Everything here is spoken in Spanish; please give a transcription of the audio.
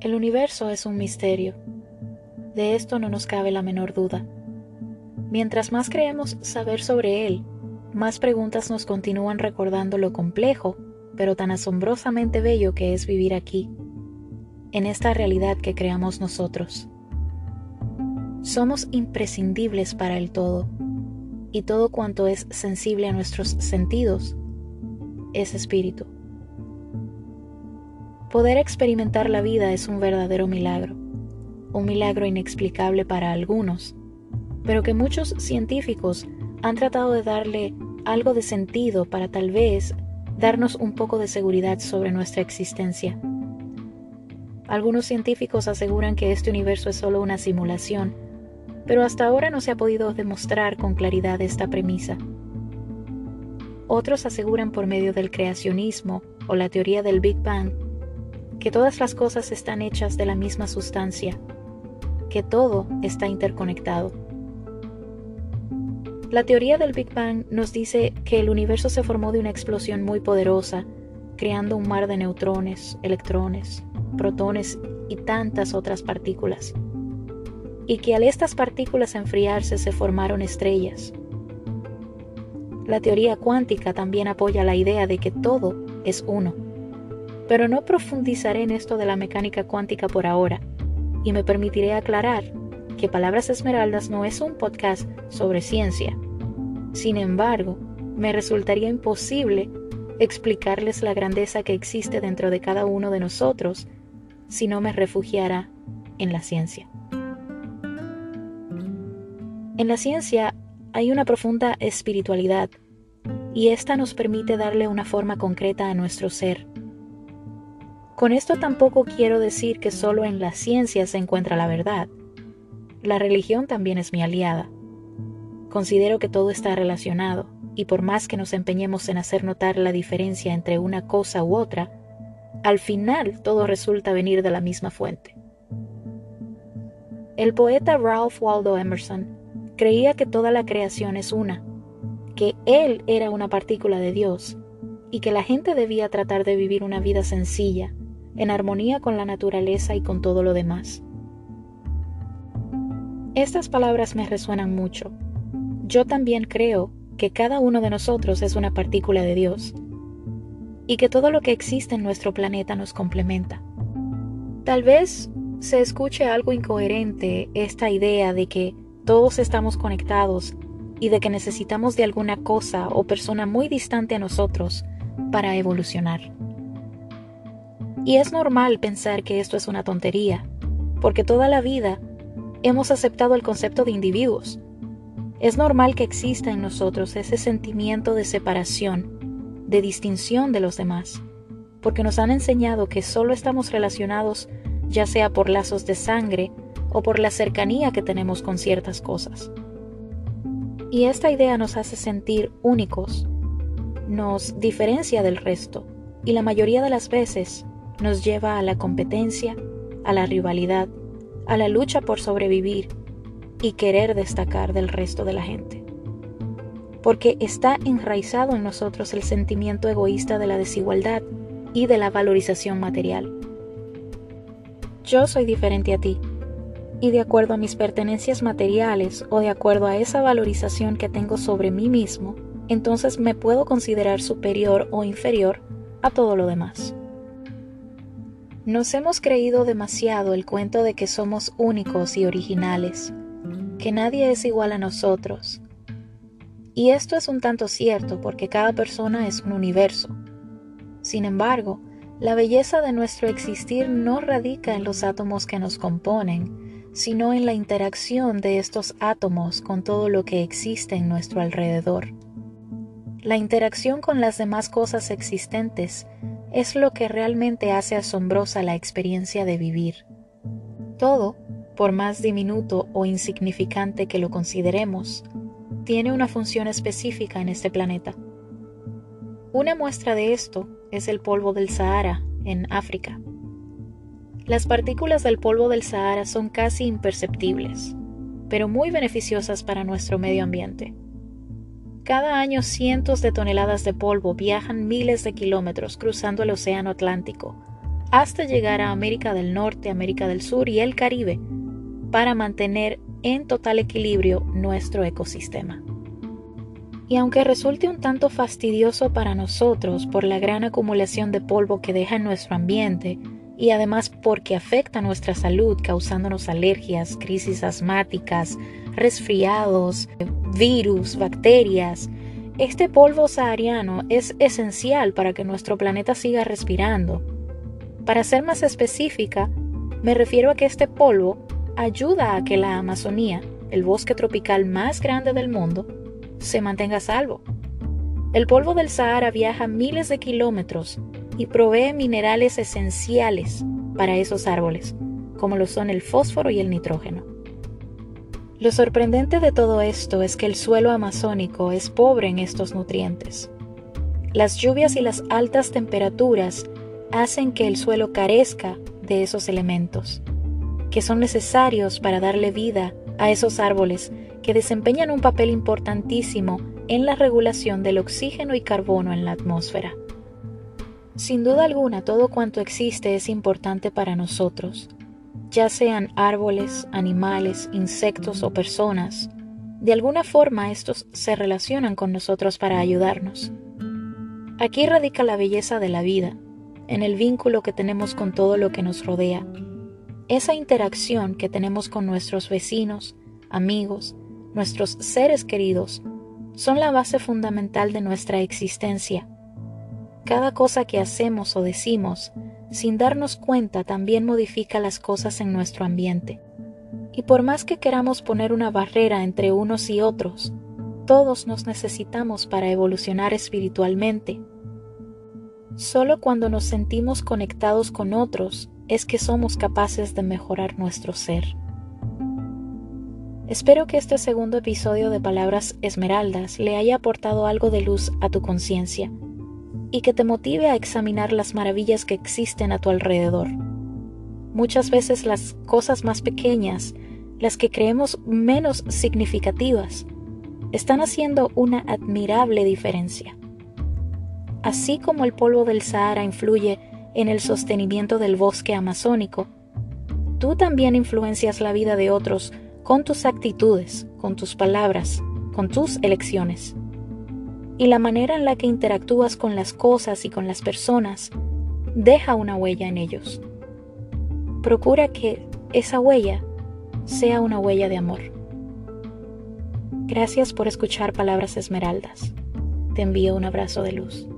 El universo es un misterio. De esto no nos cabe la menor duda. Mientras más creemos saber sobre él, más preguntas nos continúan recordando lo complejo, pero tan asombrosamente bello que es vivir aquí, en esta realidad que creamos nosotros. Somos imprescindibles para el todo, y todo cuanto es sensible a nuestros sentidos es espíritu. Poder experimentar la vida es un verdadero milagro, un milagro inexplicable para algunos, pero que muchos científicos han tratado de darle algo de sentido para tal vez darnos un poco de seguridad sobre nuestra existencia. Algunos científicos aseguran que este universo es solo una simulación, pero hasta ahora no se ha podido demostrar con claridad esta premisa. Otros aseguran por medio del creacionismo o la teoría del Big Bang que todas las cosas están hechas de la misma sustancia, que todo está interconectado. La teoría del Big Bang nos dice que el universo se formó de una explosión muy poderosa, creando un mar de neutrones, electrones, protones y tantas otras partículas, y que al estas partículas enfriarse se formaron estrellas. La teoría cuántica también apoya la idea de que todo es uno pero no profundizaré en esto de la mecánica cuántica por ahora, y me permitiré aclarar que Palabras Esmeraldas no es un podcast sobre ciencia. Sin embargo, me resultaría imposible explicarles la grandeza que existe dentro de cada uno de nosotros si no me refugiara en la ciencia. En la ciencia hay una profunda espiritualidad y esta nos permite darle una forma concreta a nuestro ser con esto tampoco quiero decir que solo en la ciencia se encuentra la verdad. La religión también es mi aliada. Considero que todo está relacionado, y por más que nos empeñemos en hacer notar la diferencia entre una cosa u otra, al final todo resulta venir de la misma fuente. El poeta Ralph Waldo Emerson creía que toda la creación es una, que él era una partícula de Dios, y que la gente debía tratar de vivir una vida sencilla, en armonía con la naturaleza y con todo lo demás. Estas palabras me resuenan mucho. Yo también creo que cada uno de nosotros es una partícula de Dios y que todo lo que existe en nuestro planeta nos complementa. Tal vez se escuche algo incoherente esta idea de que todos estamos conectados y de que necesitamos de alguna cosa o persona muy distante a nosotros para evolucionar. Y es normal pensar que esto es una tontería, porque toda la vida hemos aceptado el concepto de individuos. Es normal que exista en nosotros ese sentimiento de separación, de distinción de los demás, porque nos han enseñado que solo estamos relacionados ya sea por lazos de sangre o por la cercanía que tenemos con ciertas cosas. Y esta idea nos hace sentir únicos, nos diferencia del resto, y la mayoría de las veces nos lleva a la competencia, a la rivalidad, a la lucha por sobrevivir y querer destacar del resto de la gente. Porque está enraizado en nosotros el sentimiento egoísta de la desigualdad y de la valorización material. Yo soy diferente a ti, y de acuerdo a mis pertenencias materiales o de acuerdo a esa valorización que tengo sobre mí mismo, entonces me puedo considerar superior o inferior a todo lo demás. Nos hemos creído demasiado el cuento de que somos únicos y originales, que nadie es igual a nosotros. Y esto es un tanto cierto porque cada persona es un universo. Sin embargo, la belleza de nuestro existir no radica en los átomos que nos componen, sino en la interacción de estos átomos con todo lo que existe en nuestro alrededor. La interacción con las demás cosas existentes es lo que realmente hace asombrosa la experiencia de vivir. Todo, por más diminuto o insignificante que lo consideremos, tiene una función específica en este planeta. Una muestra de esto es el polvo del Sahara, en África. Las partículas del polvo del Sahara son casi imperceptibles, pero muy beneficiosas para nuestro medio ambiente. Cada año cientos de toneladas de polvo viajan miles de kilómetros cruzando el Océano Atlántico, hasta llegar a América del Norte, América del Sur y el Caribe para mantener en total equilibrio nuestro ecosistema. Y aunque resulte un tanto fastidioso para nosotros por la gran acumulación de polvo que deja en nuestro ambiente, y además porque afecta nuestra salud causándonos alergias, crisis asmáticas, resfriados, virus, bacterias, este polvo sahariano es esencial para que nuestro planeta siga respirando. Para ser más específica, me refiero a que este polvo ayuda a que la Amazonía, el bosque tropical más grande del mundo, se mantenga salvo. El polvo del Sahara viaja miles de kilómetros y provee minerales esenciales para esos árboles, como lo son el fósforo y el nitrógeno. Lo sorprendente de todo esto es que el suelo amazónico es pobre en estos nutrientes. Las lluvias y las altas temperaturas hacen que el suelo carezca de esos elementos, que son necesarios para darle vida a esos árboles que desempeñan un papel importantísimo en la regulación del oxígeno y carbono en la atmósfera. Sin duda alguna, todo cuanto existe es importante para nosotros, ya sean árboles, animales, insectos o personas. De alguna forma estos se relacionan con nosotros para ayudarnos. Aquí radica la belleza de la vida, en el vínculo que tenemos con todo lo que nos rodea, esa interacción que tenemos con nuestros vecinos, amigos, nuestros seres queridos, son la base fundamental de nuestra existencia cada cosa que hacemos o decimos, sin darnos cuenta, también modifica las cosas en nuestro ambiente. Y por más que queramos poner una barrera entre unos y otros, todos nos necesitamos para evolucionar espiritualmente. Solo cuando nos sentimos conectados con otros es que somos capaces de mejorar nuestro ser. Espero que este segundo episodio de Palabras Esmeraldas le haya aportado algo de luz a tu conciencia y que te motive a examinar las maravillas que existen a tu alrededor. Muchas veces las cosas más pequeñas, las que creemos menos significativas, están haciendo una admirable diferencia. Así como el polvo del Sahara influye en el sostenimiento del bosque amazónico, tú también influencias la vida de otros con tus actitudes, con tus palabras, con tus elecciones y la manera en la que interactúas con las cosas y con las personas deja una huella en ellos. Procura que esa huella sea una huella de amor. Gracias por escuchar Palabras Esmeraldas. Te envío un abrazo de luz.